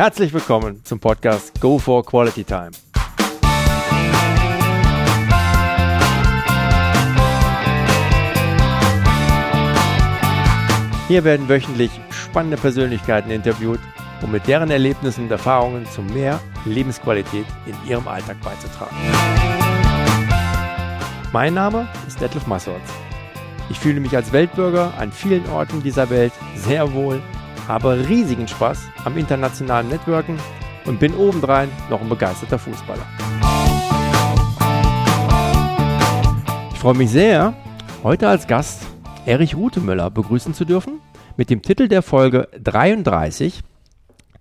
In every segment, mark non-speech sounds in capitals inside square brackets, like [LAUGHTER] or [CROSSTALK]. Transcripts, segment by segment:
Herzlich willkommen zum Podcast Go for Quality Time. Hier werden wöchentlich spannende Persönlichkeiten interviewt, um mit deren Erlebnissen und Erfahrungen zu mehr Lebensqualität in ihrem Alltag beizutragen. Mein Name ist Detlef Massorts. Ich fühle mich als Weltbürger an vielen Orten dieser Welt sehr wohl, habe riesigen Spaß am internationalen Networken und bin obendrein noch ein begeisterter Fußballer. Ich freue mich sehr, heute als Gast Erich Rutemöller begrüßen zu dürfen mit dem Titel der Folge 33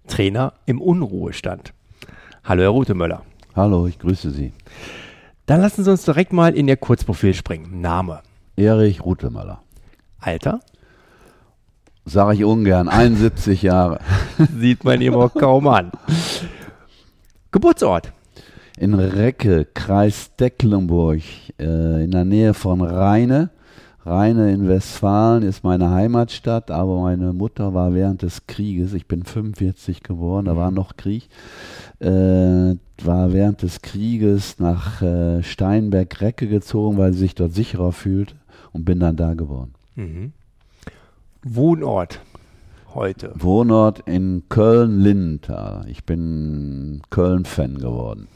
Trainer im Unruhestand. Hallo Herr Rutemöller. Hallo, ich grüße Sie. Dann lassen Sie uns direkt mal in Ihr Kurzprofil springen. Name. Erich Rutemöller. Alter? Sage ich ungern, 71 Jahre. [LAUGHS] Sieht man ihm auch kaum an. Geburtsort? In Recke, Kreis Decklenburg, äh, in der Nähe von Rheine. Rheine in Westfalen ist meine Heimatstadt, aber meine Mutter war während des Krieges, ich bin 45 geboren, da war noch Krieg, äh, war während des Krieges nach äh, Steinberg-Recke gezogen, weil sie sich dort sicherer fühlt und bin dann da geboren. Mhm. Wohnort heute? Wohnort in Köln-Lindenthal. Ich bin Köln-Fan geworden.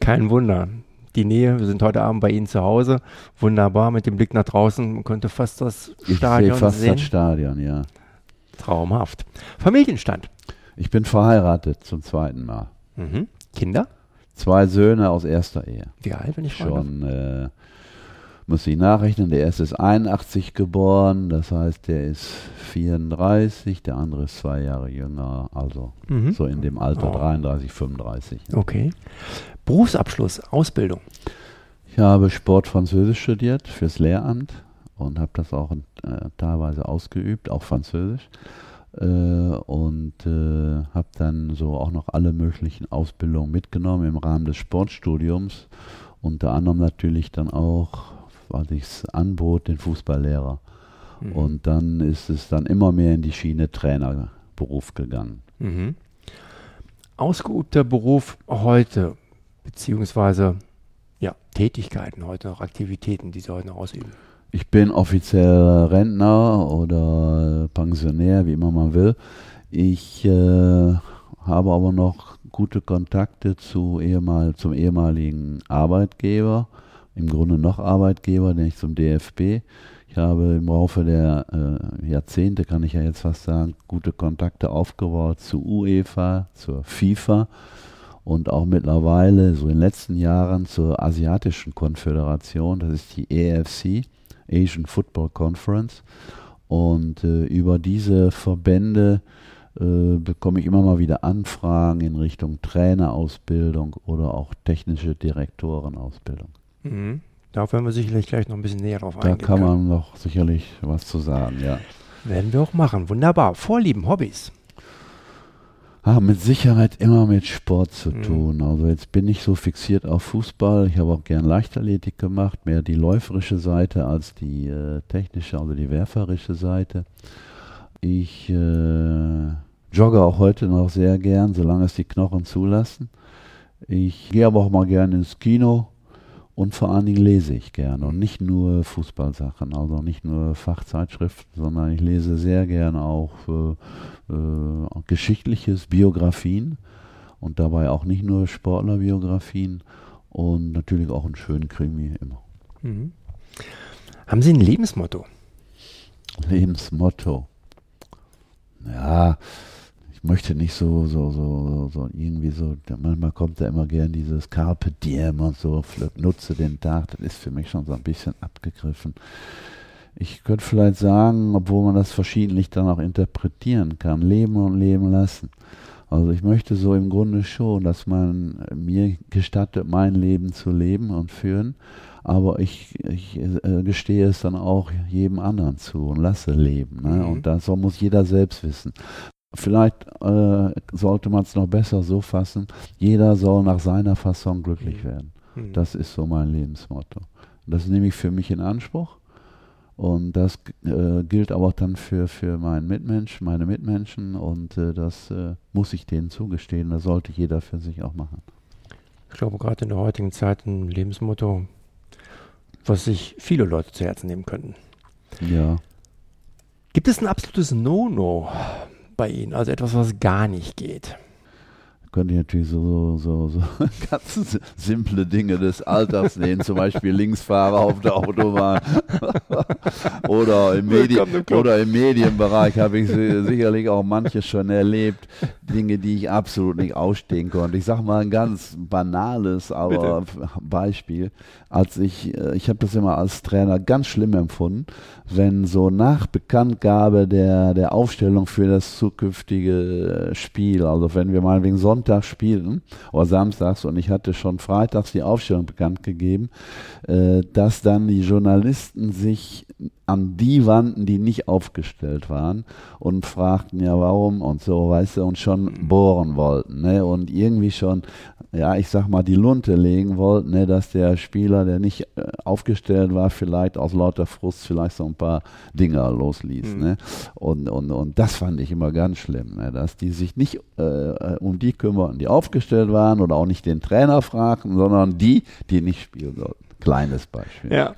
Kein Wunder. Die Nähe, wir sind heute Abend bei Ihnen zu Hause. Wunderbar, mit dem Blick nach draußen. Man könnte fast das Stadion ich fast sehen. das Stadion, ja. Traumhaft. Familienstand? Ich bin verheiratet zum zweiten Mal. Mhm. Kinder? Zwei Söhne aus erster Ehe. Wie alt, wenn ich Schon, äh, muss ich nachrechnen, der erste ist 81 geboren, das heißt, der ist 34, der andere ist zwei Jahre jünger, also mhm. so in dem Alter oh. 33, 35. Okay. Berufsabschluss, Ausbildung? Ich habe Sport Französisch studiert fürs Lehramt und habe das auch äh, teilweise ausgeübt, auch Französisch. Äh, und äh, habe dann so auch noch alle möglichen Ausbildungen mitgenommen im Rahmen des Sportstudiums. Unter anderem natürlich dann auch, was ich anbot, den Fußballlehrer. Mhm. Und dann ist es dann immer mehr in die Schiene Trainerberuf gegangen. Mhm. Ausgeübter Beruf heute, beziehungsweise ja, Tätigkeiten heute noch, Aktivitäten, die Sie heute noch ausüben? Ich bin offiziell Rentner oder Pensionär, wie immer man will. Ich äh, habe aber noch gute Kontakte zu ehemal, zum ehemaligen Arbeitgeber, im Grunde noch Arbeitgeber, nämlich zum DFB. Ich habe im Laufe der äh, Jahrzehnte, kann ich ja jetzt fast sagen, gute Kontakte aufgebaut zu UEFA, zur FIFA und auch mittlerweile, so in den letzten Jahren, zur Asiatischen Konföderation, das ist die EFC. Asian Football Conference. Und äh, über diese Verbände äh, bekomme ich immer mal wieder Anfragen in Richtung Trainerausbildung oder auch technische Direktorenausbildung. Mhm. Da werden wir sicherlich gleich noch ein bisschen näher drauf eingehen. Da kann man noch sicherlich was zu sagen, ja. Werden wir auch machen. Wunderbar. Vorlieben, Hobbys ah, mit Sicherheit immer mit Sport zu mhm. tun. Also jetzt bin ich so fixiert auf Fußball. Ich habe auch gern Leichtathletik gemacht, mehr die läuferische Seite als die äh, technische, also die werferische Seite. Ich äh, jogge auch heute noch sehr gern, solange es die Knochen zulassen. Ich gehe aber auch mal gern ins Kino und vor allen Dingen lese ich gerne und nicht nur Fußballsachen, also nicht nur Fachzeitschriften, sondern ich lese sehr gerne auch äh, äh, geschichtliches, Biografien und dabei auch nicht nur Sportlerbiografien und natürlich auch einen schönen Krimi immer. Mhm. Haben Sie ein Lebensmotto? Lebensmotto. Ja, möchte nicht so, so, so, so irgendwie so, manchmal kommt da immer gern dieses Carpe Diem und so, nutze den Tag, das ist für mich schon so ein bisschen abgegriffen. Ich könnte vielleicht sagen, obwohl man das verschiedentlich dann auch interpretieren kann, leben und leben lassen. Also ich möchte so im Grunde schon, dass man mir gestattet, mein Leben zu leben und führen, aber ich, ich äh, gestehe es dann auch jedem anderen zu und lasse leben. Ne? Mhm. Und das muss jeder selbst wissen. Vielleicht äh, sollte man es noch besser so fassen, jeder soll nach seiner Fasson glücklich mhm. werden. Mhm. Das ist so mein Lebensmotto. Das nehme ich für mich in Anspruch Und das äh, gilt aber dann für, für meinen Mitmensch, meine Mitmenschen und äh, das äh, muss ich denen zugestehen. Das sollte jeder für sich auch machen. Ich glaube, gerade in der heutigen Zeit ein Lebensmotto, was sich viele Leute zu Herzen nehmen könnten. Ja. Gibt es ein absolutes No-No bei Ihnen? Also etwas, was gar nicht geht? könnte ich natürlich so, so, so [LAUGHS] ganz simple Dinge des Alltags nehmen, zum Beispiel Linksfahrer auf der Autobahn [LAUGHS] oder, im Medi oder im Medienbereich habe ich sicherlich auch manches schon erlebt, Dinge, die ich absolut nicht ausstehen konnte. Ich sage mal ein ganz banales aber Bitte. Beispiel. Als ich, äh, ich habe das immer als Trainer ganz schlimm empfunden, wenn so nach Bekanntgabe der, der Aufstellung für das zukünftige Spiel, also wenn wir mal wegen Sonntag Sonntag spielen oder samstags und ich hatte schon freitags die Aufstellung bekannt gegeben, äh, dass dann die Journalisten sich an die wandten, die nicht aufgestellt waren und fragten ja warum und so, weißt du, und schon bohren wollten, ne, und irgendwie schon ja, ich sag mal, die Lunte legen wollten, ne, dass der Spieler, der nicht äh, aufgestellt war, vielleicht aus lauter Frust vielleicht so ein paar Dinger losließ. Mhm. Ne? Und, und, und das fand ich immer ganz schlimm, ne, dass die sich nicht äh, um die kümmerten, die aufgestellt waren oder auch nicht den Trainer fragten, sondern die, die nicht spielen sollten. Kleines Beispiel. Ja.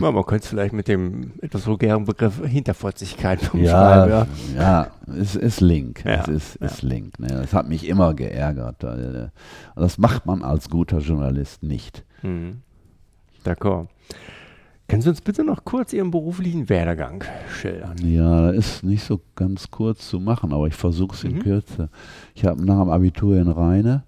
Ja, man könnte es vielleicht mit dem etwas vulgären Begriff Hinterfotzigkeit umschreiben. Ja, ja. ja es ist Link. Ja, es ist, ja. ist Link. Ne? Das hat mich immer geärgert. Äh, das macht man als guter Journalist nicht. Mhm. D'accord. Können Sie uns bitte noch kurz Ihren beruflichen Werdegang schildern? Ja, ist nicht so ganz kurz zu machen, aber ich versuche es in mhm. Kürze. Ich habe nach dem Abitur in Rheine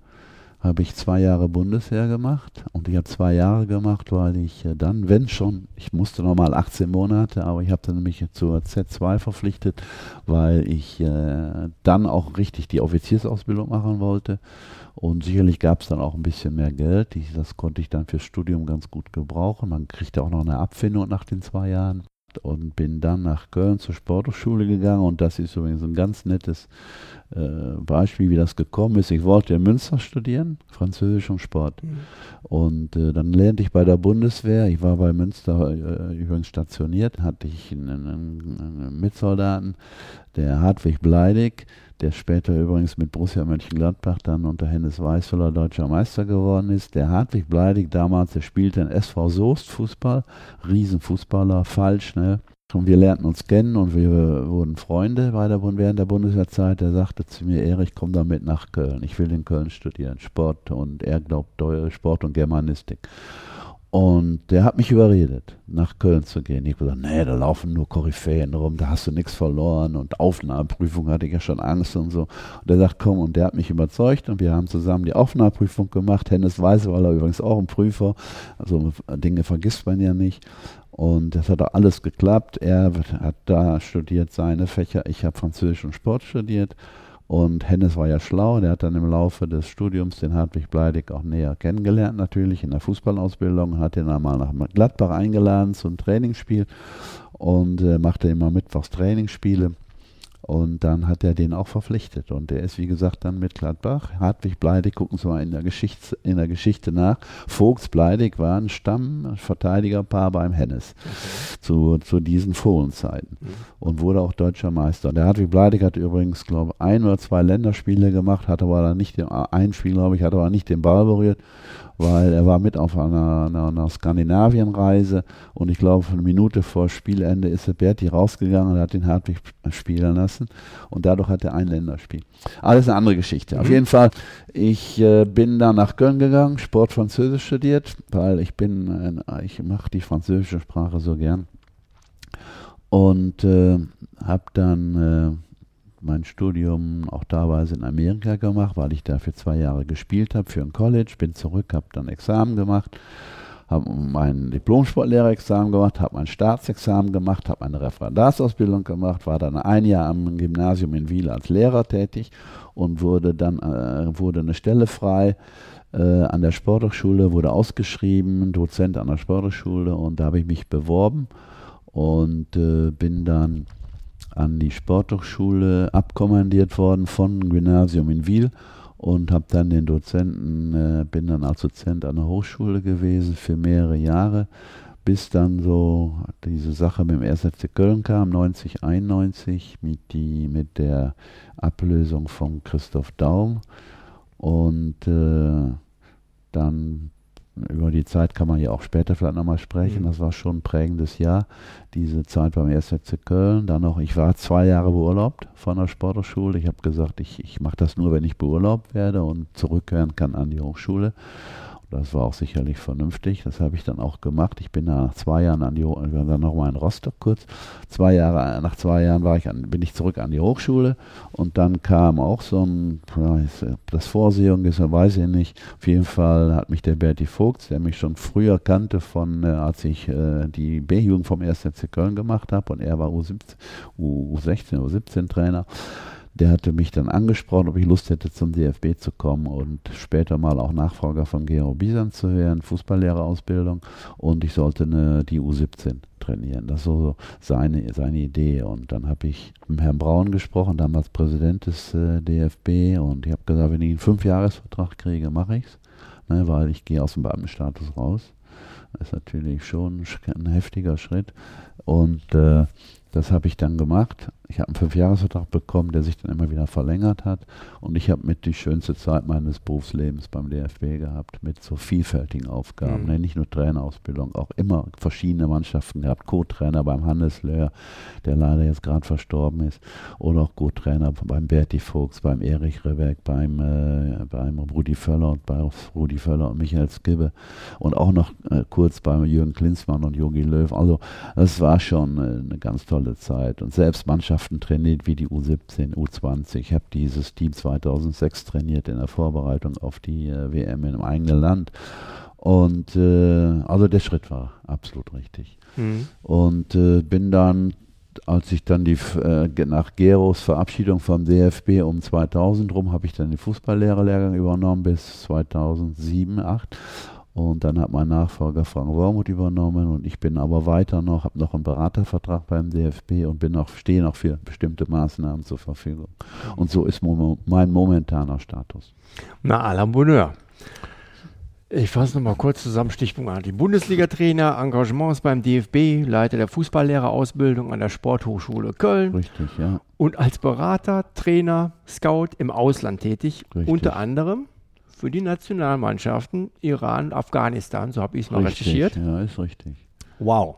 habe ich zwei Jahre Bundeswehr gemacht und ich habe zwei Jahre gemacht, weil ich äh, dann, wenn schon, ich musste nochmal 18 Monate, aber ich habe dann mich zur Z2 verpflichtet, weil ich äh, dann auch richtig die Offiziersausbildung machen wollte. Und sicherlich gab es dann auch ein bisschen mehr Geld, ich, das konnte ich dann fürs Studium ganz gut gebrauchen, man kriegte auch noch eine Abfindung nach den zwei Jahren und bin dann nach Köln zur Sporthochschule gegangen und das ist übrigens ein ganz nettes äh, Beispiel, wie das gekommen ist. Ich wollte in Münster studieren, Französisch und Sport. Mhm. Und äh, dann lernte ich bei der Bundeswehr, ich war bei Münster äh, übrigens stationiert, hatte ich einen, einen, einen Mitsoldaten, der Hartwig Bleidig, der später übrigens mit Borussia Mönchengladbach dann unter Hennes Weißweiler deutscher Meister geworden ist. Der Hartwig Bleidig damals, der spielte in SV Soest Fußball, Riesenfußballer, falsch, schnell. Und wir lernten uns kennen und wir wurden Freunde bei der, während der Bundeswehrzeit. Er sagte zu mir, Erich, komm damit nach Köln. Ich will in Köln studieren, Sport und er glaubt Sport und Germanistik. Und der hat mich überredet, nach Köln zu gehen. Ich gesagt, nee, da laufen nur Koryphäen rum, da hast du nichts verloren. Und Aufnahmeprüfung hatte ich ja schon Angst und so. Und er sagt, komm, und der hat mich überzeugt und wir haben zusammen die Aufnahmeprüfung gemacht. Hennes Weißweiler übrigens auch ein Prüfer. Also Dinge vergisst man ja nicht. Und das hat auch alles geklappt. Er hat da studiert seine Fächer, ich habe Französisch und Sport studiert. Und Hennes war ja schlau, der hat dann im Laufe des Studiums den Hartwig Bleidig auch näher kennengelernt, natürlich in der Fußballausbildung, hat ihn einmal nach Gladbach eingeladen zum Trainingsspiel und äh, machte immer mittwochs Trainingsspiele. Und dann hat er den auch verpflichtet. Und der ist, wie gesagt, dann mit Gladbach. Hartwig Bleidig, gucken Sie mal in der, Geschichte, in der Geschichte nach. Vogts Bleidig war ein Stammverteidigerpaar beim Hennes okay. zu, zu diesen Fohlenzeiten mhm. und wurde auch deutscher Meister. Der Hartwig Bleidig hat übrigens, glaube ich, ein oder zwei Länderspiele gemacht, hat aber dann nicht den, ein Spiel, glaube ich, hat aber nicht den Ball berührt weil er war mit auf einer, einer, einer Skandinavienreise und ich glaube, eine Minute vor Spielende ist der Berti rausgegangen und hat den Hartwig spielen lassen und dadurch hat er ein Länderspiel. Alles eine andere Geschichte. Mhm. Auf jeden Fall, ich äh, bin dann nach Köln gegangen, Sport Französisch studiert, weil ich bin, äh, ich mache die französische Sprache so gern und äh, habe dann äh, mein Studium auch teilweise in Amerika gemacht, weil ich da für zwei Jahre gespielt habe für ein College, bin zurück, habe dann Examen gemacht, habe mein Diplom-Sportlehrerexamen gemacht, habe mein Staatsexamen gemacht, habe eine Referendarsausbildung gemacht, war dann ein Jahr am Gymnasium in Wiel als Lehrer tätig und wurde dann äh, wurde eine Stelle frei äh, an der Sporthochschule, wurde ausgeschrieben, Dozent an der Sporthochschule und da habe ich mich beworben und äh, bin dann an die Sporthochschule abkommandiert worden von Gymnasium in Wiel und habe dann den Dozenten, äh, bin dann als Dozent an der Hochschule gewesen für mehrere Jahre, bis dann so diese Sache mit dem 1. FC Köln kam, 90, 91, mit, die, mit der Ablösung von Christoph Daum. Und äh, dann über die Zeit kann man ja auch später vielleicht nochmal sprechen. Mhm. Das war schon ein prägendes Jahr. Diese Zeit beim 1. FC Köln. Dann noch, ich war zwei Jahre beurlaubt von der Sporthochschule. Ich habe gesagt, ich, ich mache das nur, wenn ich beurlaubt werde und zurückkehren kann an die Hochschule. Das war auch sicherlich vernünftig. Das habe ich dann auch gemacht. Ich bin nach zwei Jahren an die Hochschule, dann nochmal in Rostock kurz. Zwei Jahre, nach zwei Jahren war ich an, bin ich zurück an die Hochschule und dann kam auch so ein, das Vorsehung ist, weiß ich nicht. Auf jeden Fall hat mich der Berti Vogts, der mich schon früher kannte von, äh, als ich äh, die B-Jugend vom 1. FC Köln gemacht habe und er war U17, U16, U17 Trainer der hatte mich dann angesprochen, ob ich Lust hätte, zum DFB zu kommen und später mal auch Nachfolger von Gero Bisan zu werden, Fußballlehrerausbildung. Und ich sollte eine, die U17 trainieren. Das war so seine, seine Idee. Und dann habe ich mit Herrn Braun gesprochen, damals Präsident des äh, DFB. Und ich habe gesagt, wenn ich einen Fünfjahresvertrag kriege, mache ich es. Ne, weil ich gehe aus dem Beamtenstatus raus. Das ist natürlich schon ein heftiger Schritt. Und äh, das habe ich dann gemacht. Ich habe einen Fünfjahresvertrag bekommen, der sich dann immer wieder verlängert hat. Und ich habe mit die schönste Zeit meines Berufslebens beim DFB gehabt, mit so vielfältigen Aufgaben. Mhm. Ne, nicht nur Trainerausbildung, auch immer verschiedene Mannschaften gehabt. Co-Trainer beim Hannes Löhr, der leider jetzt gerade verstorben ist. Oder auch Co-Trainer beim Berti Fuchs, beim Erich Rebeck, beim, äh, beim Rudi Völler und bei Rudi Völler und Michael Skibbe. Und auch noch äh, kurz beim Jürgen Klinsmann und Jogi Löw. Also das war schon äh, eine ganz tolle Zeit. Und selbst Mannschaften Mannschaften trainiert wie die U17, U20. Ich habe dieses Team 2006 trainiert in der Vorbereitung auf die äh, WM im eigenen Land. Und äh, also der Schritt war absolut richtig. Mhm. Und äh, bin dann, als ich dann die äh, nach Geros Verabschiedung vom DFB um 2000 rum, habe ich dann den Fußballlehrerlehrgang übernommen bis 2007, 2008 und dann hat mein Nachfolger Frank Wormuth übernommen und ich bin aber weiter noch, habe noch einen Beratervertrag beim DFB und bin noch, stehe noch für bestimmte Maßnahmen zur Verfügung. Und so ist mein momentaner Status. Na, à la Bonheur. Ich fasse nochmal kurz zusammen, Stichpunkt an. Die Bundesliga-Trainer, Engagements beim DFB, Leiter der Fußballlehrerausbildung an der Sporthochschule Köln. Richtig, ja. Und als Berater, Trainer, Scout im Ausland tätig. Richtig. Unter anderem für die Nationalmannschaften Iran Afghanistan. So habe ich es mal richtig, recherchiert. Ja, ist richtig. Wow.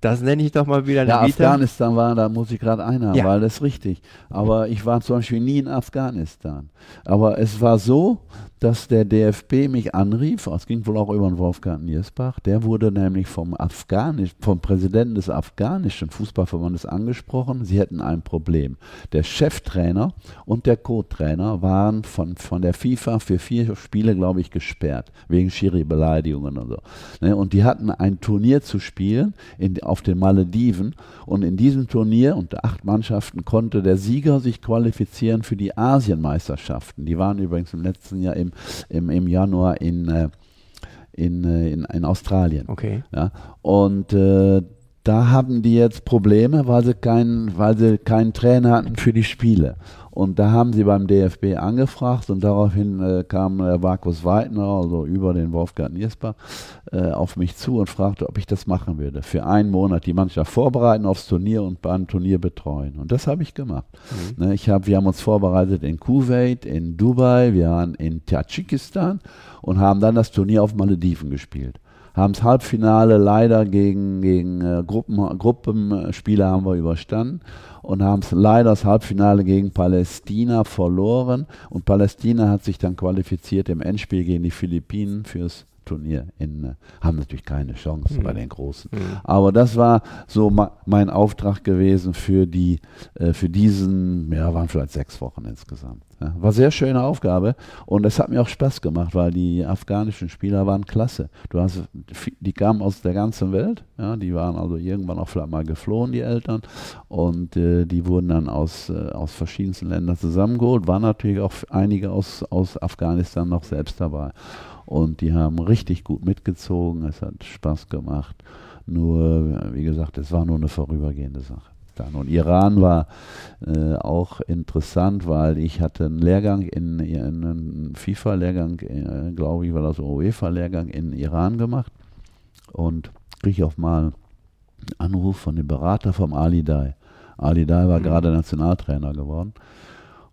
Das nenne ich doch mal wieder eine Ja, Vita. Afghanistan war, da muss ich gerade einhaben, ja. weil das ist richtig. Aber ich war zum Beispiel nie in Afghanistan. Aber es war so, dass der DFB mich anrief, es ging wohl auch über den Wolfgang Niersbach, der wurde nämlich vom Afghanisch, vom Präsidenten des afghanischen Fußballverbandes angesprochen, sie hätten ein Problem. Der Cheftrainer und der Co-Trainer waren von, von der FIFA für vier Spiele, glaube ich, gesperrt, wegen Schiri-Beleidigungen und so. Ne, und die hatten ein Turnier zu spielen in, auf den Malediven und in diesem Turnier unter acht Mannschaften konnte der Sieger sich qualifizieren für die Asienmeisterschaften. Die waren übrigens im letzten Jahr im im, im Januar in, äh, in, äh, in, in, Australien. Okay. Ja, und äh, da haben die jetzt Probleme, weil sie keinen, weil sie keinen Trainer hatten für die Spiele. Und da haben sie beim DFB angefragt und daraufhin äh, kam äh, Markus Weidner, also über den Wolfgang Niersbach, äh, auf mich zu und fragte, ob ich das machen würde. Für einen Monat die Mannschaft vorbereiten aufs Turnier und beim Turnier betreuen. Und das habe ich gemacht. Mhm. Ne, ich hab, wir haben uns vorbereitet in Kuwait, in Dubai, wir waren in Tadschikistan und haben dann das Turnier auf Malediven gespielt haben das Halbfinale leider gegen, gegen äh, Gruppen, Gruppenspiele haben wir überstanden und haben leider das Halbfinale gegen Palästina verloren. Und Palästina hat sich dann qualifiziert im Endspiel gegen die Philippinen fürs Turnier in, äh, haben natürlich keine Chance mhm. bei den Großen. Mhm. Aber das war so mein Auftrag gewesen für die, äh, für diesen, ja, waren vielleicht sechs Wochen insgesamt. Ja, war sehr schöne Aufgabe und es hat mir auch Spaß gemacht, weil die afghanischen Spieler waren klasse. Du hast, die kamen aus der ganzen Welt, ja, die waren also irgendwann auch vielleicht mal geflohen, die Eltern, und äh, die wurden dann aus, äh, aus verschiedensten Ländern zusammengeholt, waren natürlich auch einige aus, aus Afghanistan noch selbst dabei. Und die haben richtig gut mitgezogen, es hat Spaß gemacht. Nur, wie gesagt, es war nur eine vorübergehende Sache. Dann. Und Iran war äh, auch interessant, weil ich hatte einen Lehrgang in, in einen FIFA-Lehrgang, äh, glaube ich, war das UEFA-Lehrgang in Iran gemacht. Und kriege ich auf mal einen Anruf von dem Berater vom Ali Dai. Ali Dai war mhm. gerade Nationaltrainer geworden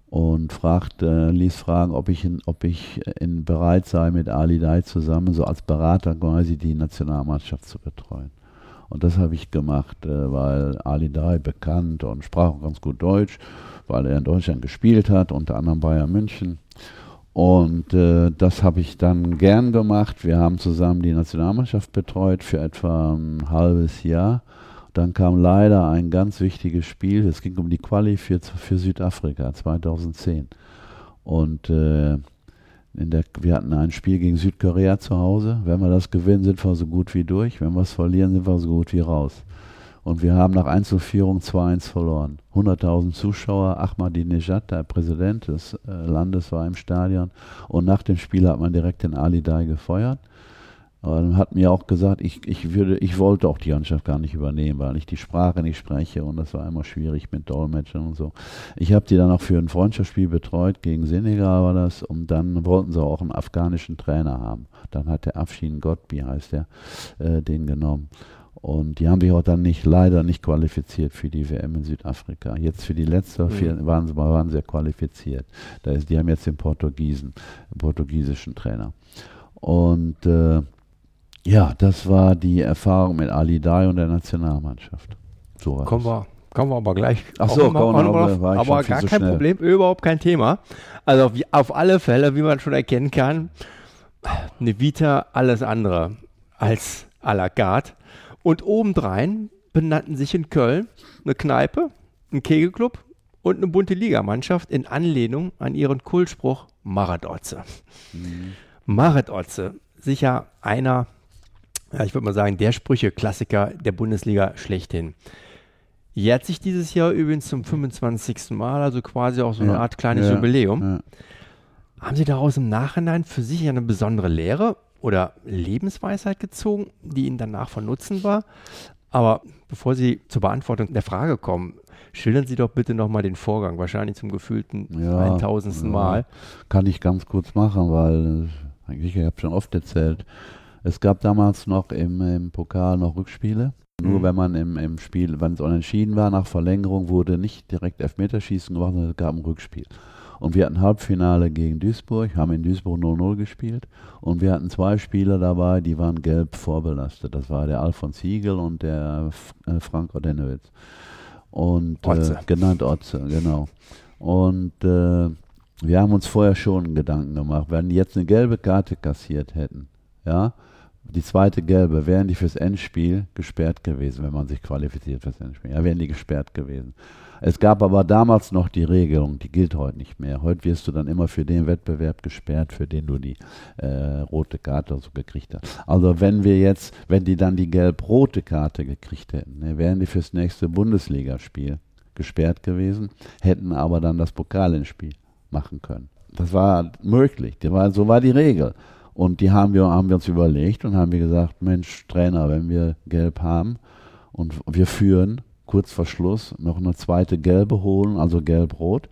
und fragt, äh, ließ fragen, ob ich, in, ob ich in bereit sei, mit Ali Dai zusammen so als Berater quasi die Nationalmannschaft zu betreuen. Und das habe ich gemacht, äh, weil Ali Dai bekannt und sprach auch ganz gut Deutsch, weil er in Deutschland gespielt hat, unter anderem Bayern München. Und äh, das habe ich dann gern gemacht. Wir haben zusammen die Nationalmannschaft betreut für etwa ein halbes Jahr. Dann kam leider ein ganz wichtiges Spiel. Es ging um die Quali für, für Südafrika 2010. Und äh, der, wir hatten ein Spiel gegen Südkorea zu Hause. Wenn wir das gewinnen, sind wir so gut wie durch. Wenn wir es verlieren, sind wir so gut wie raus. Und wir haben nach Einzelführung 2-1 verloren. 100.000 Zuschauer, Ahmadinejad, der Präsident des äh, Landes, war im Stadion. Und nach dem Spiel hat man direkt den Ali Dai gefeuert. Und hat mir auch gesagt, ich, ich, würde, ich wollte auch die Mannschaft gar nicht übernehmen, weil ich die Sprache nicht spreche und das war immer schwierig mit Dolmetschern und so. Ich habe die dann auch für ein Freundschaftsspiel betreut, gegen Senegal war das, und dann wollten sie auch einen afghanischen Trainer haben. Dann hat der Afshin Godbi, heißt der, äh, den genommen. Und die haben sich auch dann nicht, leider nicht qualifiziert für die WM in Südafrika. Jetzt für die letzte mhm. waren sie waren sehr qualifiziert. Da ist, die haben jetzt den Portugiesen, den portugiesischen Trainer. Und äh, ja, das war die Erfahrung mit Ali Dai und der Nationalmannschaft. So kommen wir, kommen wir aber gleich. Ach so, kommen wir aber, aber gar so kein schnell. Problem, überhaupt kein Thema. Also wie, auf alle Fälle, wie man schon erkennen kann, eine Vita alles andere als à la carte. Und obendrein benannten sich in Köln eine Kneipe, ein Kegelclub und eine bunte Ligamannschaft in Anlehnung an ihren Kultspruch Maradotze. Mhm. Maradotze, sicher einer ja, ich würde mal sagen, der Sprüche-Klassiker der Bundesliga schlechthin. Jährt sich dieses Jahr übrigens zum 25. Mal, also quasi auch so eine ja, Art kleines ja, Jubiläum. Ja. Haben Sie daraus im Nachhinein für sich eine besondere Lehre oder Lebensweisheit gezogen, die Ihnen danach von Nutzen war? Aber bevor Sie zur Beantwortung der Frage kommen, schildern Sie doch bitte nochmal den Vorgang, wahrscheinlich zum gefühlten ja, 1000. Mal. Kann ich ganz kurz machen, weil ich habe schon oft erzählt, es gab damals noch im, im Pokal noch Rückspiele. Nur mhm. wenn man im, im Spiel, wenn es unentschieden war, nach Verlängerung wurde nicht direkt Elfmeterschießen gemacht, sondern es gab ein Rückspiel. Und wir hatten Halbfinale gegen Duisburg, haben in Duisburg 0-0 gespielt. Und wir hatten zwei Spieler dabei, die waren gelb vorbelastet. Das war der Alfons Hiegel und der äh, Frank Odenowitz. Und äh, genannt Otze, genau. Und äh, wir haben uns vorher schon Gedanken gemacht, wenn die jetzt eine gelbe Karte kassiert hätten, ja, die zweite gelbe, wären die fürs Endspiel gesperrt gewesen, wenn man sich qualifiziert fürs Endspiel. Ja, wären die gesperrt gewesen. Es gab aber damals noch die Regelung, die gilt heute nicht mehr. Heute wirst du dann immer für den Wettbewerb gesperrt, für den du die äh, rote Karte so gekriegt hast. Also wenn wir jetzt, wenn die dann die gelb-rote Karte gekriegt hätten, ne, wären die fürs nächste Bundesligaspiel gesperrt gewesen, hätten aber dann das Pokalinspiel machen können. Das war möglich. Das war, so war die Regel. Und die haben wir, haben wir uns überlegt und haben wir gesagt, Mensch, Trainer, wenn wir gelb haben und wir führen, kurz vor Schluss, noch eine zweite gelbe holen, also gelb-rot,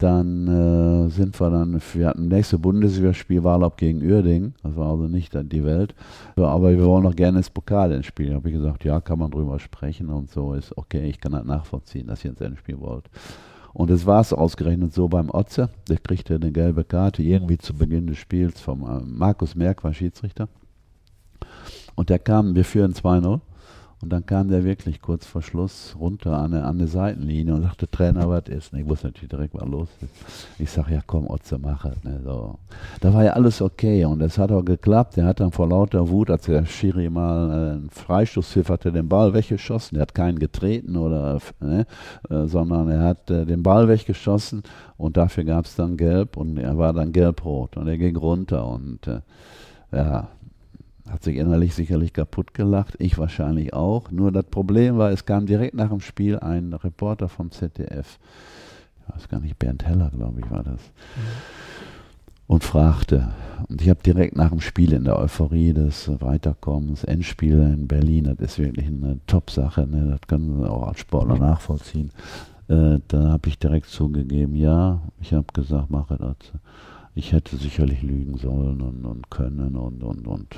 dann äh, sind wir dann, wir hatten nächste Bundesligaspiel Wahlab gegen Uerdingen, das war also nicht die Welt, aber wir wollen noch gerne das Pokal entspielen. Da habe ich gesagt, ja, kann man drüber sprechen und so ist okay, ich kann das nachvollziehen, dass ihr ins Endspiel wollt. Und es war es ausgerechnet so beim Otze. Der kriegte eine gelbe Karte irgendwie zu Beginn des Spiels vom äh, Markus Merck, war Schiedsrichter. Und der kam, wir führen 2-0. Und dann kam der wirklich kurz vor Schluss runter an eine, an eine Seitenlinie und sagte, Trainer, was ist? Ich wusste natürlich direkt, was los ist. Ich sage, ja komm, Otze, mach es. Ne, so. Da war ja alles okay und es hat auch geklappt. Er hat dann vor lauter Wut, als der Schiri mal äh, einen Freistoß pfifferte, den Ball weggeschossen. Er hat keinen getreten oder, ne, äh, sondern er hat äh, den Ball weggeschossen und dafür gab es dann Gelb und er war dann gelb-rot und er ging runter und ja, hat sich innerlich sicherlich kaputt gelacht, ich wahrscheinlich auch. Nur das Problem war, es kam direkt nach dem Spiel ein Reporter vom ZDF, ich weiß gar nicht, Bernd Heller, glaube ich, war das, mhm. und fragte. Und ich habe direkt nach dem Spiel in der Euphorie des Weiterkommens, Endspiel in Berlin, das ist wirklich eine Top-Sache, ne? das können Sie auch als Sportler mhm. nachvollziehen. Äh, da habe ich direkt zugegeben, ja, ich habe gesagt, mache das. Ich hätte sicherlich lügen sollen und, und können und, und, und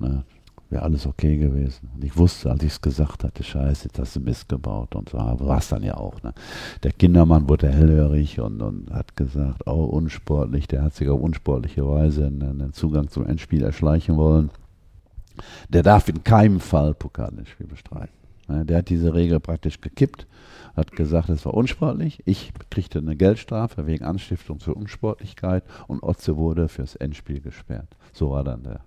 Ne? wäre alles okay gewesen. Und ich wusste, als ich es gesagt hatte, scheiße, jetzt hast du Mist gebaut und so, war es dann ja auch. Ne? Der Kindermann wurde hellhörig und, und hat gesagt, oh, unsportlich, der hat sich auf unsportliche Weise einen, Zugang zum Endspiel erschleichen wollen. Der darf in keinem Fall Pokalendspiel bestreiten. Ne? Der hat diese Regel praktisch gekippt, hat gesagt, es war unsportlich. Ich kriegte eine Geldstrafe wegen Anstiftung zur Unsportlichkeit und Otze wurde fürs Endspiel gesperrt. So war dann der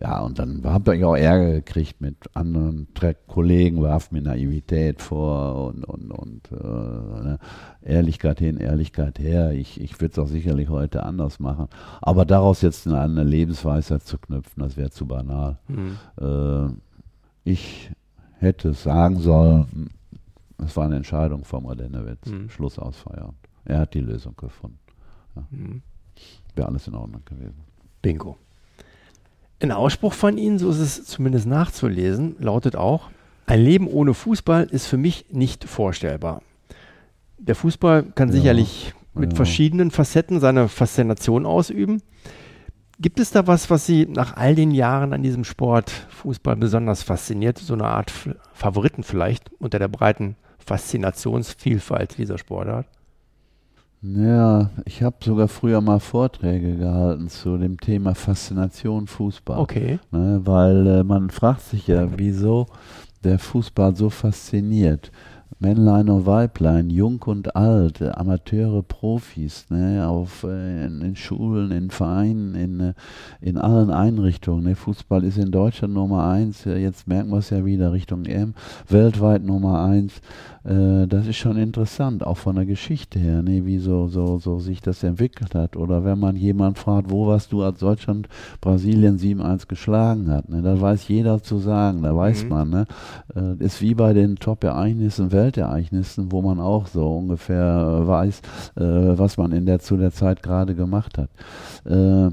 ja, und dann habe ich auch Ärger gekriegt mit anderen Kollegen, warf mir Naivität vor und, und, und äh, ne? Ehrlichkeit hin, Ehrlichkeit her. Ich, ich würde es auch sicherlich heute anders machen. Aber daraus jetzt eine, eine Lebensweisheit zu knüpfen, das wäre zu banal. Mhm. Äh, ich hätte sagen sollen, es war eine Entscheidung von Radenewitz, mhm. Schluss aus Feierabend. Er hat die Lösung gefunden. Ja. Mhm. Wäre alles in Ordnung gewesen. Bingo. Ein Ausspruch von Ihnen, so ist es zumindest nachzulesen, lautet auch, ein Leben ohne Fußball ist für mich nicht vorstellbar. Der Fußball kann ja, sicherlich mit ja. verschiedenen Facetten seine Faszination ausüben. Gibt es da was, was Sie nach all den Jahren an diesem Sport Fußball besonders fasziniert? So eine Art Favoriten vielleicht unter der breiten Faszinationsvielfalt dieser Sportart? Ja, ich habe sogar früher mal Vorträge gehalten zu dem Thema Faszination Fußball. Okay. Ne, weil äh, man fragt sich ja, wieso der Fußball so fasziniert. Männlein und Weiblein, jung und alt, Amateure, Profis, ne, auf, äh, in, in, Schulen, in Vereinen, in, äh, in allen Einrichtungen. Ne. Fußball ist in Deutschland Nummer eins, jetzt merken wir es ja wieder Richtung EM, weltweit Nummer eins. Äh, das ist schon interessant, auch von der Geschichte her, ne, wie so, so, so sich das entwickelt hat. Oder wenn man jemand fragt, wo warst du, als Deutschland Brasilien 7-1 geschlagen hat, ne, da weiß jeder zu sagen, da weiß mhm. man. Ne, äh, ist wie bei den Top-Ereignissen, Weltereignissen, wo man auch so ungefähr weiß, äh, was man in der, zu der Zeit gerade gemacht hat. Äh,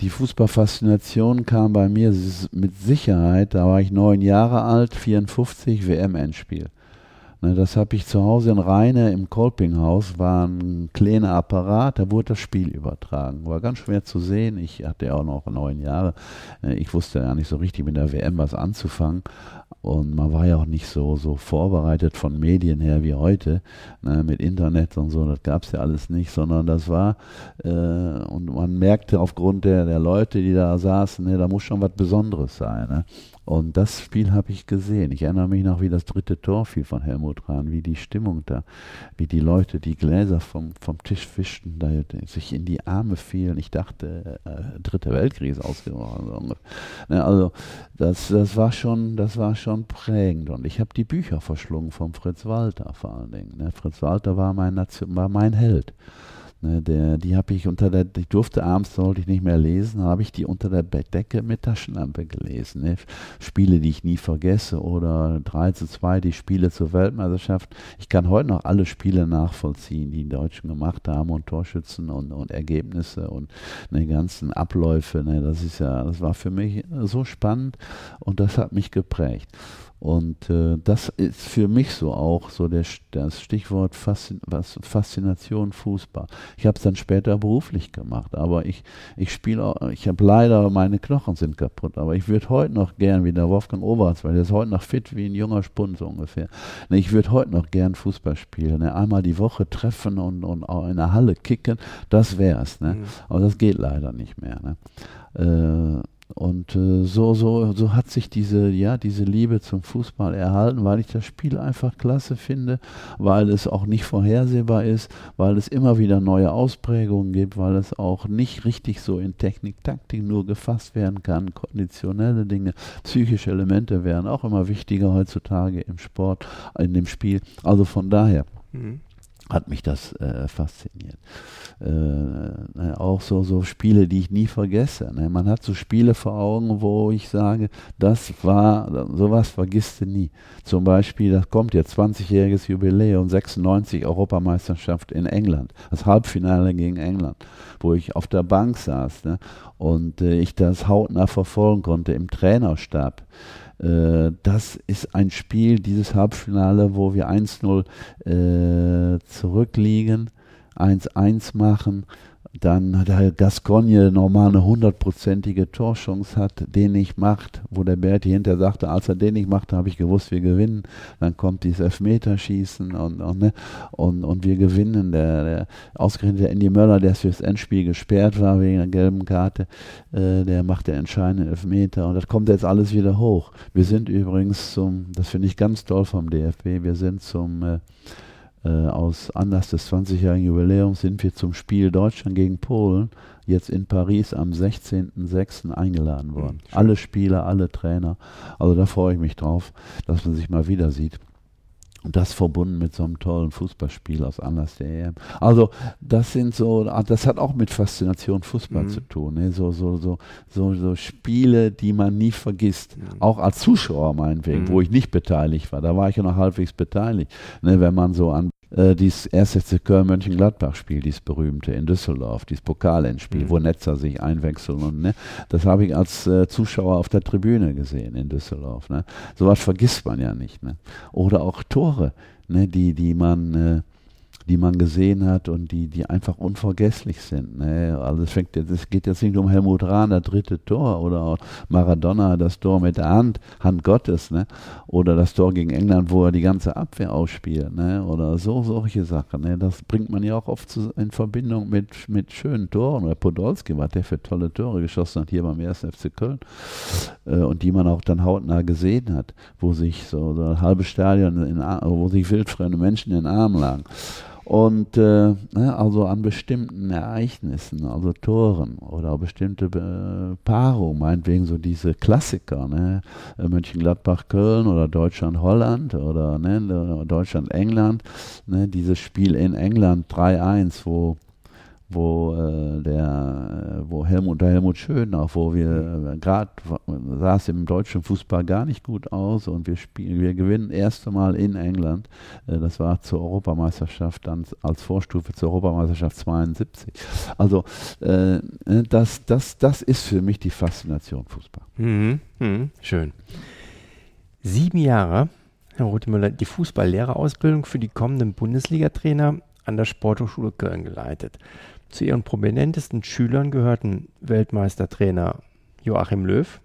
die Fußballfaszination kam bei mir mit Sicherheit, da war ich neun Jahre alt, 54 WM-Endspiel. Ne, das habe ich zu Hause in Rheine im Kolpinghaus, war ein kleiner Apparat, da wurde das Spiel übertragen. War ganz schwer zu sehen. Ich hatte ja auch noch neun Jahre. Ne, ich wusste ja nicht so richtig mit der WM was anzufangen. Und man war ja auch nicht so, so vorbereitet von Medien her wie heute, ne, mit Internet und so, das gab es ja alles nicht, sondern das war, äh, und man merkte aufgrund der, der Leute, die da saßen, ne, da muss schon was Besonderes sein. Ne. Und das Spiel habe ich gesehen. Ich erinnere mich noch, wie das dritte Tor fiel von Helmut Rahn, wie die Stimmung da, wie die Leute die Gläser vom, vom Tisch fischten, da, sich in die Arme fielen. Ich dachte, äh, dritte Weltkrieg ist ausgebrochen. Ne, also das, das war schon, das war schon prägend. Und ich habe die Bücher verschlungen vom Fritz Walter vor allen Dingen. Ne? Fritz Walter war mein, war mein Held. Ne, der, die habe ich unter der, ich durfte abends, sollte ich nicht mehr lesen, habe ich die unter der Bettdecke mit Taschenlampe gelesen. Ne? Spiele, die ich nie vergesse oder 3 zu 2, die Spiele zur Weltmeisterschaft. Ich kann heute noch alle Spiele nachvollziehen, die die Deutschen gemacht haben und Torschützen und, und Ergebnisse und ne, ganzen Abläufe. Ne? Das ist ja, das war für mich so spannend und das hat mich geprägt. Und äh, das ist für mich so auch so der, das Stichwort Faszin was, Faszination Fußball. Ich habe es dann später beruflich gemacht, aber ich, ich spiele, ich habe leider, meine Knochen sind kaputt, aber ich würde heute noch gern wie der Wolfgang Oberts, weil der ist heute noch fit wie ein junger Spund so ungefähr. Ne, ich würde heute noch gern Fußball spielen, ne, einmal die Woche treffen und, und auch in der Halle kicken, das wär's. Ne? Mhm. Aber das geht leider nicht mehr. Ne? Äh, und äh, so, so, so hat sich diese, ja, diese Liebe zum Fußball erhalten, weil ich das Spiel einfach klasse finde, weil es auch nicht vorhersehbar ist, weil es immer wieder neue Ausprägungen gibt, weil es auch nicht richtig so in Technik, Taktik nur gefasst werden kann, konditionelle Dinge, psychische Elemente werden auch immer wichtiger heutzutage im Sport, in dem Spiel. Also von daher. Mhm hat mich das äh, fasziniert. Äh, auch so, so Spiele, die ich nie vergesse. Ne? Man hat so Spiele vor Augen, wo ich sage, das war, sowas vergisst du nie. Zum Beispiel, das kommt jetzt 20-jähriges Jubiläum, 96 Europameisterschaft in England, das Halbfinale gegen England, wo ich auf der Bank saß ne? und äh, ich das hautnah verfolgen konnte im Trainerstab. Äh, das ist ein Spiel, dieses Halbfinale, wo wir 1-0 äh, zurückliegen, 1-1 machen dann der Gascogne normal eine hundertprozentige Torchance hat, den nicht macht, wo der Berti hinterher sagte, als er den nicht macht, habe ich gewusst, wir gewinnen. Dann kommt dieses Elfmeterschießen und, und, ne, und, und wir gewinnen. Der, der ausgerechnet der Andy Möller, der fürs Endspiel gesperrt war wegen der gelben Karte, äh, der macht den entscheidenden Elfmeter und das kommt jetzt alles wieder hoch. Wir sind übrigens zum, das finde ich ganz toll vom DFB, wir sind zum äh, aus Anlass des 20-jährigen Jubiläums sind wir zum Spiel Deutschland gegen Polen jetzt in Paris am 16.06. eingeladen worden. Mhm, alle Spieler, alle Trainer. Also da freue ich mich drauf, dass man sich mal wieder sieht. Und das verbunden mit so einem tollen Fußballspiel aus Anlass der EM. Also das sind so, das hat auch mit Faszination Fußball mhm. zu tun. Ne? So, so, so, so, so Spiele, die man nie vergisst. Mhm. Auch als Zuschauer meinetwegen, mhm. wo ich nicht beteiligt war. Da war ich ja noch halbwegs beteiligt. Ne? Wenn man so an äh, dieses 1. FC Köln Mönchengladbach-Spiel, dieses berühmte in Düsseldorf, dieses Pokalendspiel, mhm. wo Netzer sich einwechseln und ne, das habe ich als äh, Zuschauer auf der Tribüne gesehen in Düsseldorf. Ne. Sowas vergisst man ja nicht. Ne. Oder auch Tore, ne, die, die man äh, die man gesehen hat und die, die einfach unvergesslich sind. Ne? Also es, fängt, es geht jetzt nicht um Helmut Rahn, das dritte Tor, oder Maradona, das Tor mit der Hand, Hand Gottes, ne? oder das Tor gegen England, wo er die ganze Abwehr ausspielt, ne? oder so solche Sachen. Ne? Das bringt man ja auch oft zu, in Verbindung mit, mit schönen Toren. Oder Podolski, was der für tolle Tore geschossen hat hier beim 1. FC Köln äh, und die man auch dann hautnah gesehen hat, wo sich so, so ein halbes Stadion, in, wo sich wildfremde Menschen in den Armen lagen. Und äh, ne, also an bestimmten Ereignissen, also Toren oder bestimmte äh, Paarungen, meinetwegen so diese Klassiker, ne, Mönchengladbach-Köln oder Deutschland-Holland oder ne, Deutschland-England, ne, dieses Spiel in England 3-1, wo wo äh, der, wo Helmut, der Helmut Schön auch, wo wir äh, gerade sah es im deutschen Fußball gar nicht gut aus und wir spielen, wir gewinnen erste Mal in England. Äh, das war zur Europameisterschaft dann als Vorstufe zur Europameisterschaft 72. Also äh, das, das, das ist für mich die Faszination Fußball. Mhm, mh, schön. Sieben Jahre, Herr Rothemüller, die Fußballlehrerausbildung für die kommenden Bundesliga-Trainer an der Sporthochschule Köln geleitet. Zu ihren prominentesten Schülern gehörten Weltmeistertrainer Joachim Löw.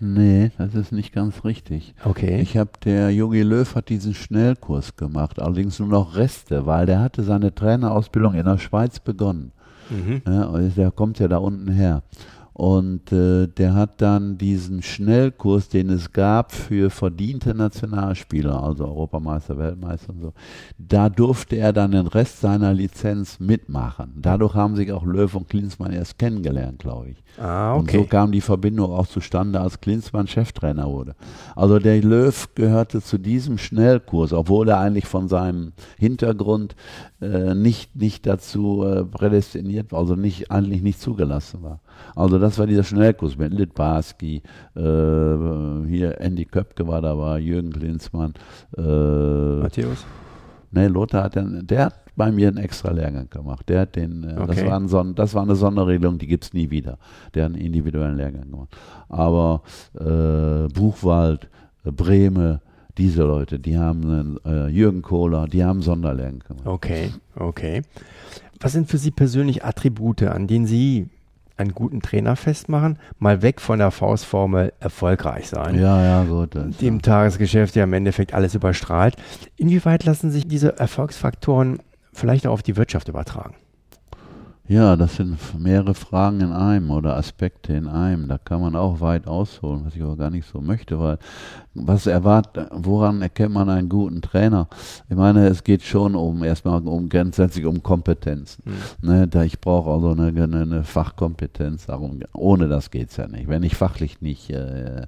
Nee, das ist nicht ganz richtig. Okay. Ich habe, der Jogi Löw hat diesen Schnellkurs gemacht, allerdings nur noch Reste, weil der hatte seine Trainerausbildung in der Schweiz begonnen. Mhm. Ja, der kommt ja da unten her. Und äh, der hat dann diesen Schnellkurs, den es gab für verdiente Nationalspieler, also Europameister, Weltmeister und so, da durfte er dann den Rest seiner Lizenz mitmachen. Dadurch haben sich auch Löw und Klinsmann erst kennengelernt, glaube ich. Ah, okay. Und so kam die Verbindung auch zustande, als Klinsmann Cheftrainer wurde. Also der Löw gehörte zu diesem Schnellkurs, obwohl er eigentlich von seinem Hintergrund äh, nicht, nicht dazu äh, prädestiniert war, also nicht, eigentlich nicht zugelassen war. Also das war dieser Schnellkurs mit Litbarski, äh, hier Andy Köpke war dabei, Jürgen Klinsmann. Äh, Matthäus? Ne, Lothar hat den, der hat bei mir einen extra Lehrgang gemacht. Der hat den, äh, okay. das, war Son das war eine Sonderregelung, die gibt es nie wieder. Der hat einen individuellen Lehrgang gemacht. Aber äh, Buchwald, äh, Breme, diese Leute, die haben einen, Jürgen Kohler, die haben Sonderlehrgang gemacht. Okay, okay. Was sind für Sie persönlich Attribute, an denen Sie einen guten Trainer festmachen, mal weg von der Faustformel erfolgreich sein. Ja, ja, gut. Dem ja. Tagesgeschäft ja im Endeffekt alles überstrahlt. Inwieweit lassen sich diese Erfolgsfaktoren vielleicht auch auf die Wirtschaft übertragen? Ja, das sind mehrere Fragen in einem oder Aspekte in einem. Da kann man auch weit ausholen, was ich aber gar nicht so möchte, weil was erwartet, woran erkennt man einen guten Trainer? Ich meine, es geht schon um erstmal um grundsätzlich um Kompetenzen. Mhm. Ne, da ich brauche also eine, eine, Fachkompetenz, darum, ohne das geht's ja nicht. Wenn ich fachlich nicht äh,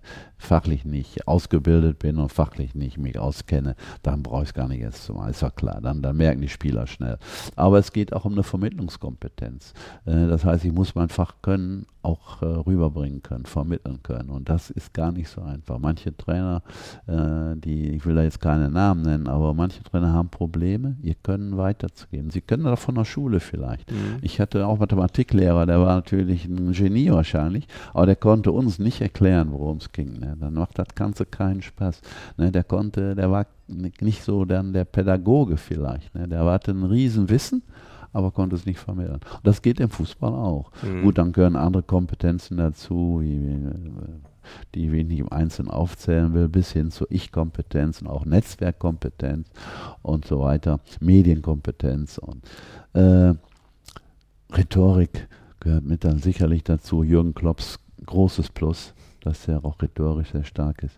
fachlich nicht ausgebildet bin und fachlich nicht mich auskenne, dann brauche ich es gar nicht erst zu machen. Ist ja klar, dann, dann merken die Spieler schnell. Aber es geht auch um eine Vermittlungskompetenz. Äh, das heißt, ich muss mein Fach können, auch äh, rüberbringen können, vermitteln können. Und das ist gar nicht so einfach. Manche Trainer, äh, die, ich will da jetzt keine Namen nennen, aber manche Trainer haben Probleme, ihr können weiterzugeben. Sie können das von der Schule vielleicht. Mhm. Ich hatte auch Mathematiklehrer, der war natürlich ein Genie wahrscheinlich, aber der konnte uns nicht erklären, worum es ging. Ne? Dann macht das Ganze keinen Spaß. Ne? Der konnte, der war nicht so dann der Pädagoge vielleicht. Ne? Der hatte ein Riesenwissen, aber konnte es nicht vermitteln. Das geht im Fußball auch. Mhm. Gut, dann gehören andere Kompetenzen dazu, wie, die ich nicht im Einzelnen aufzählen will, bis hin zur Ich-Kompetenz und auch Netzwerkkompetenz und so weiter, Medienkompetenz und äh, Rhetorik gehört mit dann sicherlich dazu. Jürgen Klopps großes Plus, dass er auch rhetorisch sehr stark ist.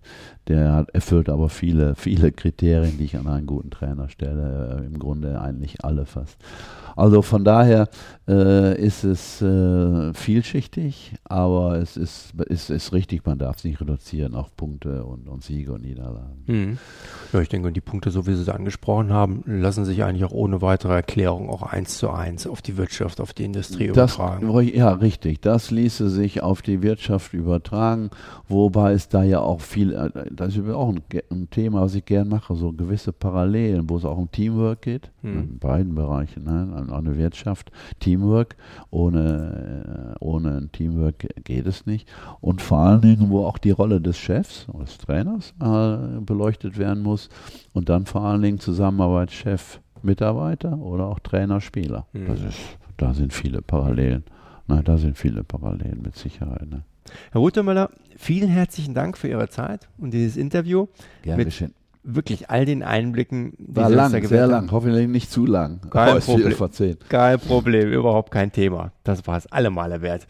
Der hat, erfüllt aber viele, viele Kriterien, die ich an einen guten Trainer stelle, äh, im Grunde eigentlich alle fast. Also von daher äh, ist es äh, vielschichtig, aber es ist, ist, ist richtig, man darf es nicht reduzieren auf Punkte und, und Siege und Niederlagen. Mhm. Ja, ich denke, die Punkte, so wie Sie es angesprochen haben, lassen sich eigentlich auch ohne weitere Erklärung auch eins zu eins auf die Wirtschaft, auf die Industrie das, übertragen. Ja, richtig. Das ließe sich auf die Wirtschaft übertragen, wobei es da ja auch viel, äh, das ist auch ein, ein Thema, was ich gern mache, so gewisse Parallelen, wo es auch um Teamwork geht, Hm. in beiden Bereichen, ne? an eine Wirtschaft, Teamwork, ohne, äh, ohne ein Teamwork geht es nicht. Und vor allen Dingen, wo auch die Rolle des Chefs, des Trainers äh, beleuchtet werden muss und dann vor allen Dingen Zusammenarbeit Chef, Mitarbeiter oder auch Trainer, Spieler. Hm. Das ist, da sind viele Parallelen. Nein, da sind viele Parallelen mit Sicherheit. Ne? Herr Rutemöller, vielen herzlichen Dank für Ihre Zeit und dieses Interview. Gern Mit geschehen. Wirklich all den Einblicken, die War Sie uns lang, da sehr lang. Hoffentlich nicht zu lang. Kein [LAUGHS] Oh, Problem. Kein Problem, überhaupt kein Thema. Das war es allemal wert.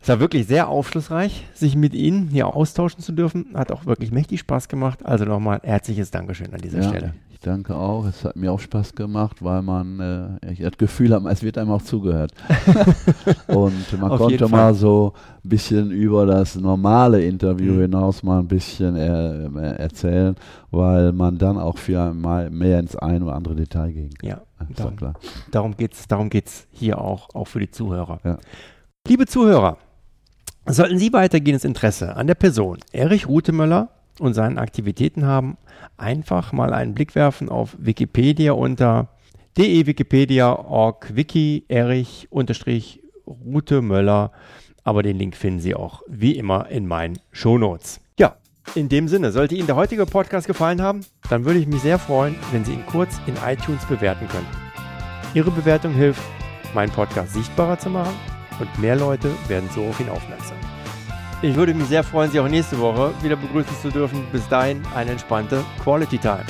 Es war wirklich sehr aufschlussreich, sich mit Ihnen hier austauschen zu dürfen. Hat auch wirklich mächtig Spaß gemacht. Also nochmal herzliches Dankeschön an dieser Ja, Stelle. ich danke auch. Es hat mir auch Spaß gemacht, weil man äh, ich das Gefühl hat, es wird einem auch zugehört. [LAUGHS] Und man konnte mal so ein bisschen über das normale Interview Mhm. hinaus mal ein bisschen äh, äh, erzählen, weil man dann auch für mal mehr ins ein oder andere Detail gehen kann. Ja, Ist doch darum, klar. darum geht's, darum geht's hier auch, auch für die Zuhörer. Ja. Liebe Zuhörer, sollten Sie weitergehendes Interesse an der Person Erich Rutemöller und seinen Aktivitäten haben, einfach mal einen Blick werfen auf Wikipedia unter de-wikipedia.org wiki Erich unterstrich Rutemöller, aber den Link finden Sie auch wie immer in meinen Shownotes. In dem Sinne, sollte Ihnen der heutige Podcast gefallen haben, dann würde ich mich sehr freuen, wenn Sie ihn kurz in iTunes bewerten könnten. Ihre Bewertung hilft, meinen Podcast sichtbarer zu machen und mehr Leute werden so auf ihn aufmerksam. Ich würde mich sehr freuen, Sie auch nächste Woche wieder begrüßen zu dürfen. Bis dahin eine entspannte Quality Time.